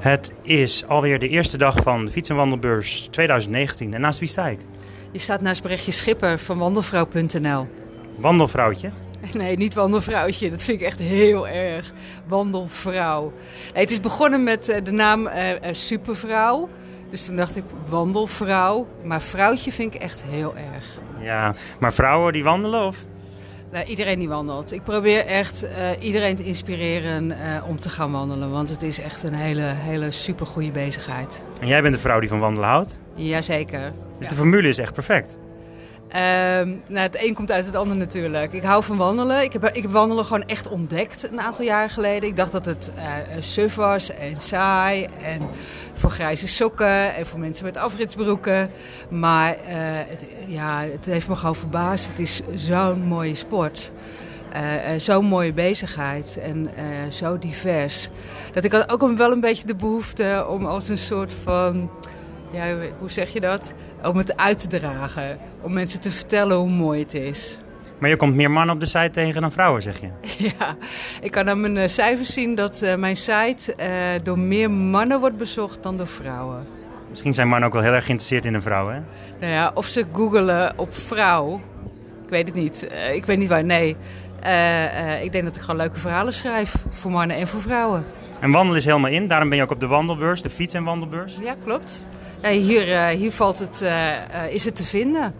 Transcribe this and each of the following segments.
Het is alweer de eerste dag van de Fiets- en Wandelbeurs 2019. En naast wie sta ik? Je staat naast Brechtje Schipper van wandelvrouw.nl. Wandelvrouwtje. Nee, niet wandelvrouwtje. Dat vind ik echt heel erg. Wandelvrouw. Nee, het is begonnen met eh, de naam uh, Supervrouw. Dus toen dacht ik wandelvrouw. Maar vrouwtje vind ik echt heel erg. Ja, maar vrouwen die wandelen of? Nou, iedereen die wandelt. Ik probeer echt uh, iedereen te inspireren uh, om te gaan wandelen. Want het is echt een hele, hele supergoeie bezigheid. En jij bent de vrouw die van wandelen houdt? Jazeker. Dus ja. de formule is echt perfect? Uh, nou, het een komt uit het ander natuurlijk. Ik hou van wandelen. Ik heb, ik heb wandelen gewoon echt ontdekt een aantal jaar geleden. Ik dacht dat het uh, suf was en saai en voor grijze sokken en voor mensen met afritsbroeken. Maar uh, het, ja, het heeft me gewoon verbaasd. Het is zo'n mooie sport. Uh, zo'n mooie bezigheid en zo divers. Dat ik had ook wel een beetje de behoefte om als een soort van, ja, hoe zeg je dat? Om het uit te dragen. Om mensen te vertellen hoe mooi het is. Maar je komt meer mannen op de site tegen dan vrouwen, zeg je? Ja, ik kan aan mijn uh, cijfers zien dat uh, mijn site uh, door meer mannen wordt bezocht dan door vrouwen. Misschien zijn mannen ook wel heel erg geïnteresseerd in een vrouw, hè? Nou ja, of ze googelen op vrouw. Ik weet het niet. ik weet niet waar. Nee. ik denk dat ik gewoon leuke verhalen schrijf. Voor mannen en voor vrouwen. En wandelen is helemaal in. Daarom ben je ook op de wandelbeurs, de fiets- en wandelbeurs. Ja, klopt. Hier, hier valt het, is het te vinden.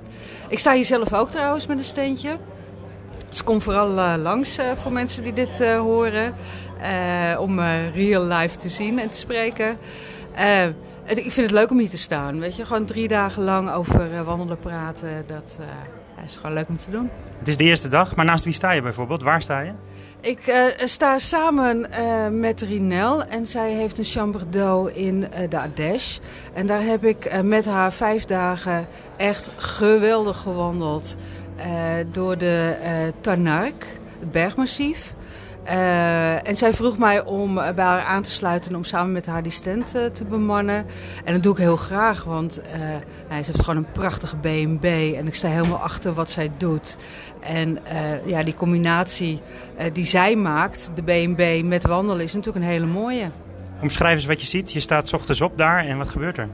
Ik sta hier zelf ook trouwens met een steentje. Dus kom vooral langs voor mensen die dit horen. om real life te zien en te spreken. ik vind het leuk om hier te staan. Weet je? Gewoon drie dagen lang over wandelen praten. Dat is gewoon leuk om te doen. Het is de eerste dag, maar naast wie sta je bijvoorbeeld? Waar sta je? Ik uh, sta samen uh, met Rinel en zij heeft een chambre d'eau in uh, de Ardèche. En daar heb ik met haar vijf dagen echt geweldig gewandeld door de Tarnac, het bergmassief. Uh, en zij vroeg mij om bij haar aan te sluiten om samen met haar die stand uh, te bemannen. En dat doe ik heel graag, want uh, nou, ze heeft gewoon een prachtige B&B en ik sta helemaal achter wat zij doet. En ja, die combinatie die zij maakt, de B&B met wandelen, is natuurlijk een hele mooie. Omschrijf eens wat je ziet. Je staat 's ochtends op daar en wat gebeurt er?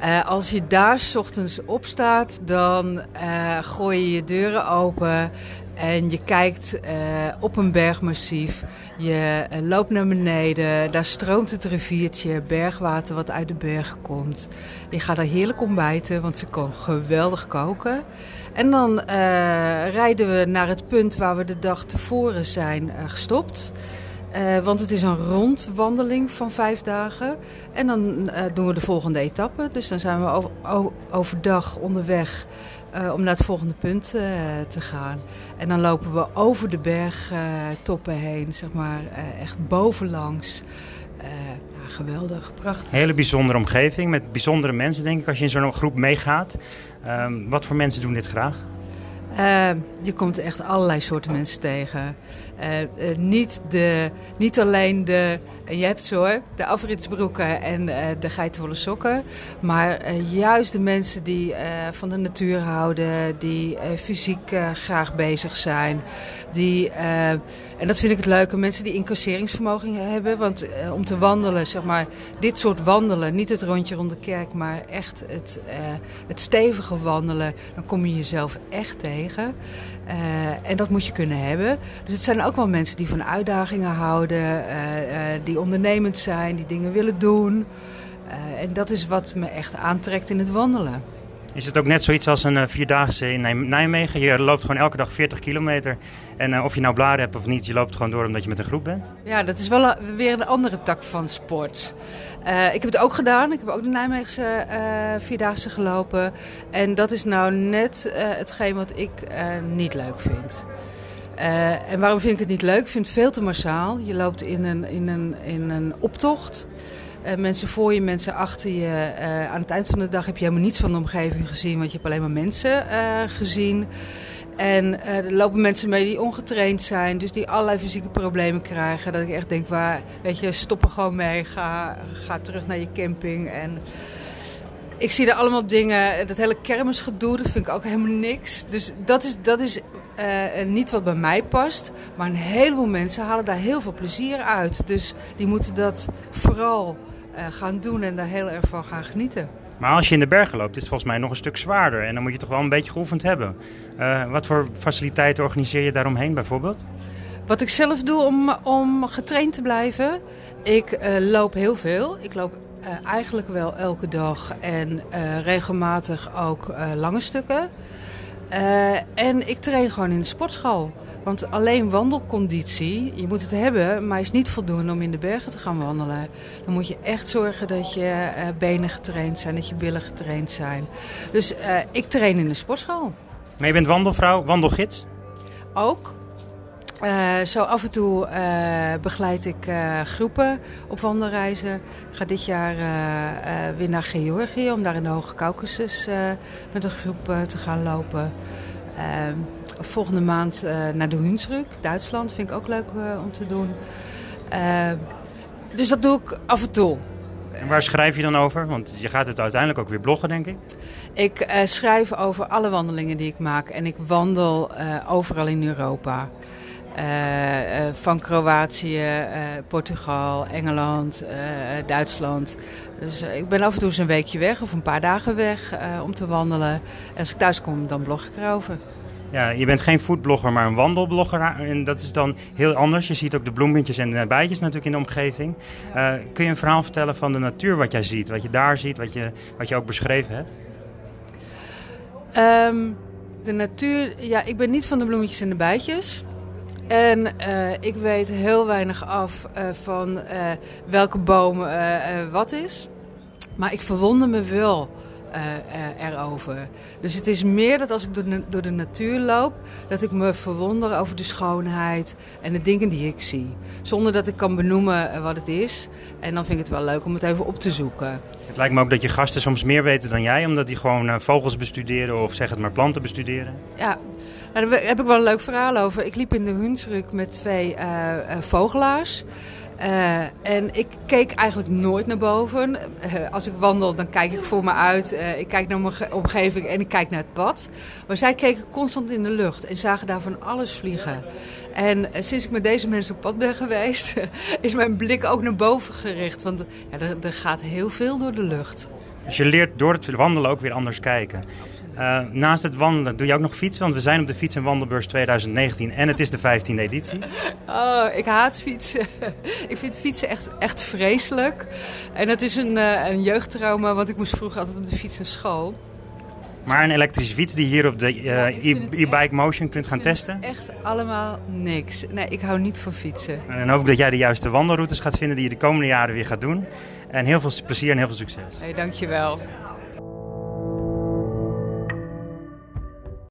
Uh, als je daar 's ochtends op staat, dan uh, gooi je je deuren open en je kijkt uh, op een bergmassief. Je loopt naar beneden, daar stroomt het riviertje, bergwater wat uit de bergen komt. Je gaat daar heerlijk ontbijten, want ze kan geweldig koken. En dan rijden we naar het punt waar we de dag tevoren zijn gestopt. Uh, want het is een rondwandeling van vijf dagen. En dan uh, doen we de volgende etappe. Dus dan zijn we over, overdag onderweg uh, om naar het volgende punt te gaan. En dan lopen we over de bergtoppen heen, zeg maar, echt bovenlangs. Ja, geweldig, prachtig. Hele bijzondere omgeving met bijzondere mensen, denk ik, als je in zo'n groep meegaat. Um, wat voor mensen doen dit graag? Uh, je komt echt allerlei soorten mensen tegen. Uh, uh, niet, de, niet alleen de, je hebt zo hoor, de afritsbroeken en de geitenwolle sokken. Maar juist de mensen die van de natuur houden, die fysiek graag bezig zijn. Die, en dat vind ik het leuke, mensen die incasseringsvermogen hebben. Want om te wandelen, zeg maar, dit soort wandelen, niet het rondje rond de kerk, maar echt het, het stevige wandelen, dan kom je jezelf echt tegen. En dat moet je kunnen hebben. Dus het zijn ook wel mensen die van uitdagingen houden, uh, die ondernemend zijn, die dingen willen doen. en dat is wat me echt aantrekt in het wandelen. Is het ook net zoiets als een vierdaagse in Nijmegen? Je loopt gewoon elke dag 40 kilometer. En of je nou bladen hebt of niet, je loopt gewoon door omdat je met een groep bent? Ja, dat is wel een, weer een andere tak van sport. Uh, ik heb het ook gedaan. Ik heb ook de Nijmeegse uh, Vierdaagse gelopen. En dat is nou net hetgeen wat ik niet leuk vind. En waarom vind ik het niet leuk? Ik vind het veel te massaal. Je loopt in een, in een, in een optocht. mensen voor je, mensen achter je. aan het eind van de dag heb je helemaal niets van de omgeving gezien, want je hebt alleen maar mensen gezien. En er lopen mensen mee die ongetraind zijn, dus die allerlei fysieke problemen krijgen. Dat ik echt denk, waar, weet je, stop er gewoon mee, ga, ga terug naar je camping. En ik zie er allemaal dingen, dat hele kermisgedoe, dat vind ik ook helemaal niks. Dus dat is, dat is uh, niet wat bij mij past. Maar een heleboel mensen halen daar heel veel plezier uit. Dus die moeten dat vooral uh, gaan doen en daar heel erg van gaan genieten. Maar als je in de bergen loopt, is het volgens mij nog een stuk zwaarder. En dan moet je toch wel een beetje geoefend hebben. Uh, wat voor faciliteiten organiseer je daaromheen bijvoorbeeld? Wat ik zelf doe om, om getraind te blijven. Ik loop heel veel. Ik loop eigenlijk wel elke dag en regelmatig ook lange stukken. En ik train gewoon in de sportschool. Want alleen wandelconditie, je moet het hebben, maar is niet voldoende om in de bergen te gaan wandelen. Dan moet je echt zorgen dat je uh, benen getraind zijn, dat je billen getraind zijn. Dus uh, ik train in de sportschool. Maar je bent wandelvrouw, wandelgids? Ook. Uh, zo af en toe begeleid ik groepen op wandelreizen. Ik ga dit jaar weer naar Georgië om daar in de Hoge Caucasus met een groep te gaan lopen. Volgende maand naar de Hunsrück, Duitsland. Vind ik ook leuk om te doen. Dus dat doe ik af en toe. En waar schrijf je dan over? Want je gaat het uiteindelijk ook weer bloggen, denk ik. Ik schrijf over alle wandelingen die ik maak. En ik wandel overal in Europa. Van Kroatië, Portugal, Engeland, Duitsland. Dus ik ben af en toe eens een weekje weg of een paar dagen weg om te wandelen. En als ik thuis kom, dan blog ik erover. Ja, je bent geen foodblogger, maar een wandelblogger. En dat is dan heel anders. Je ziet ook de bloemetjes en de bijtjes natuurlijk in de omgeving. Uh, kun je een verhaal vertellen van de natuur, wat jij ziet? Wat je daar ziet, wat je, wat je ook beschreven hebt? Um, de natuur, ja, ik ben niet van de bloemetjes en de bijtjes. En uh, ik weet heel weinig af uh, van welke boom wat is. Maar ik verwonder me wel erover. Dus het is meer dat als ik door de, door de, natuur loop, dat ik me verwonder over de schoonheid en de dingen die ik zie. Zonder dat ik kan benoemen eh, wat het is. En dan vind ik het wel leuk om het even op te zoeken. Het lijkt me ook dat je gasten soms meer weten dan jij, omdat die gewoon vogels bestuderen of zeg het maar planten bestuderen. Ja, nou, daar heb ik wel een leuk verhaal over. Ik liep in de Hunsrück met twee uh, vogelaars. Uh, en ik keek eigenlijk nooit naar boven. Uh, als ik wandel, dan kijk ik voor me uit. Uh, ik kijk naar mijn omgeving en ik kijk naar het pad. Maar zij keken constant in de lucht en zagen daar van alles vliegen. En sinds ik met deze mensen op pad ben geweest, is mijn blik ook naar boven gericht. Want ja, er, er gaat heel veel door de lucht. Dus je leert door het wandelen ook weer anders kijken. Uh, naast het wandelen doe je ook nog fietsen, want we zijn op de Fiets- en Wandelbeurs 2019 en het is de 15e editie. Oh, ik haat fietsen. ik vind fietsen echt, echt vreselijk. En dat is een, uh, een jeugdtrauma, want ik moest vroeger altijd op de fiets naar school. Maar een elektrische fiets die hier op de uh, e-bike motion kunt gaan testen? Echt allemaal niks. Nee, ik hou niet van fietsen. En dan hoop ik dat jij de juiste wandelroutes gaat vinden die je de komende jaren weer gaat doen. En heel veel plezier en heel veel succes. Hey, dankjewel.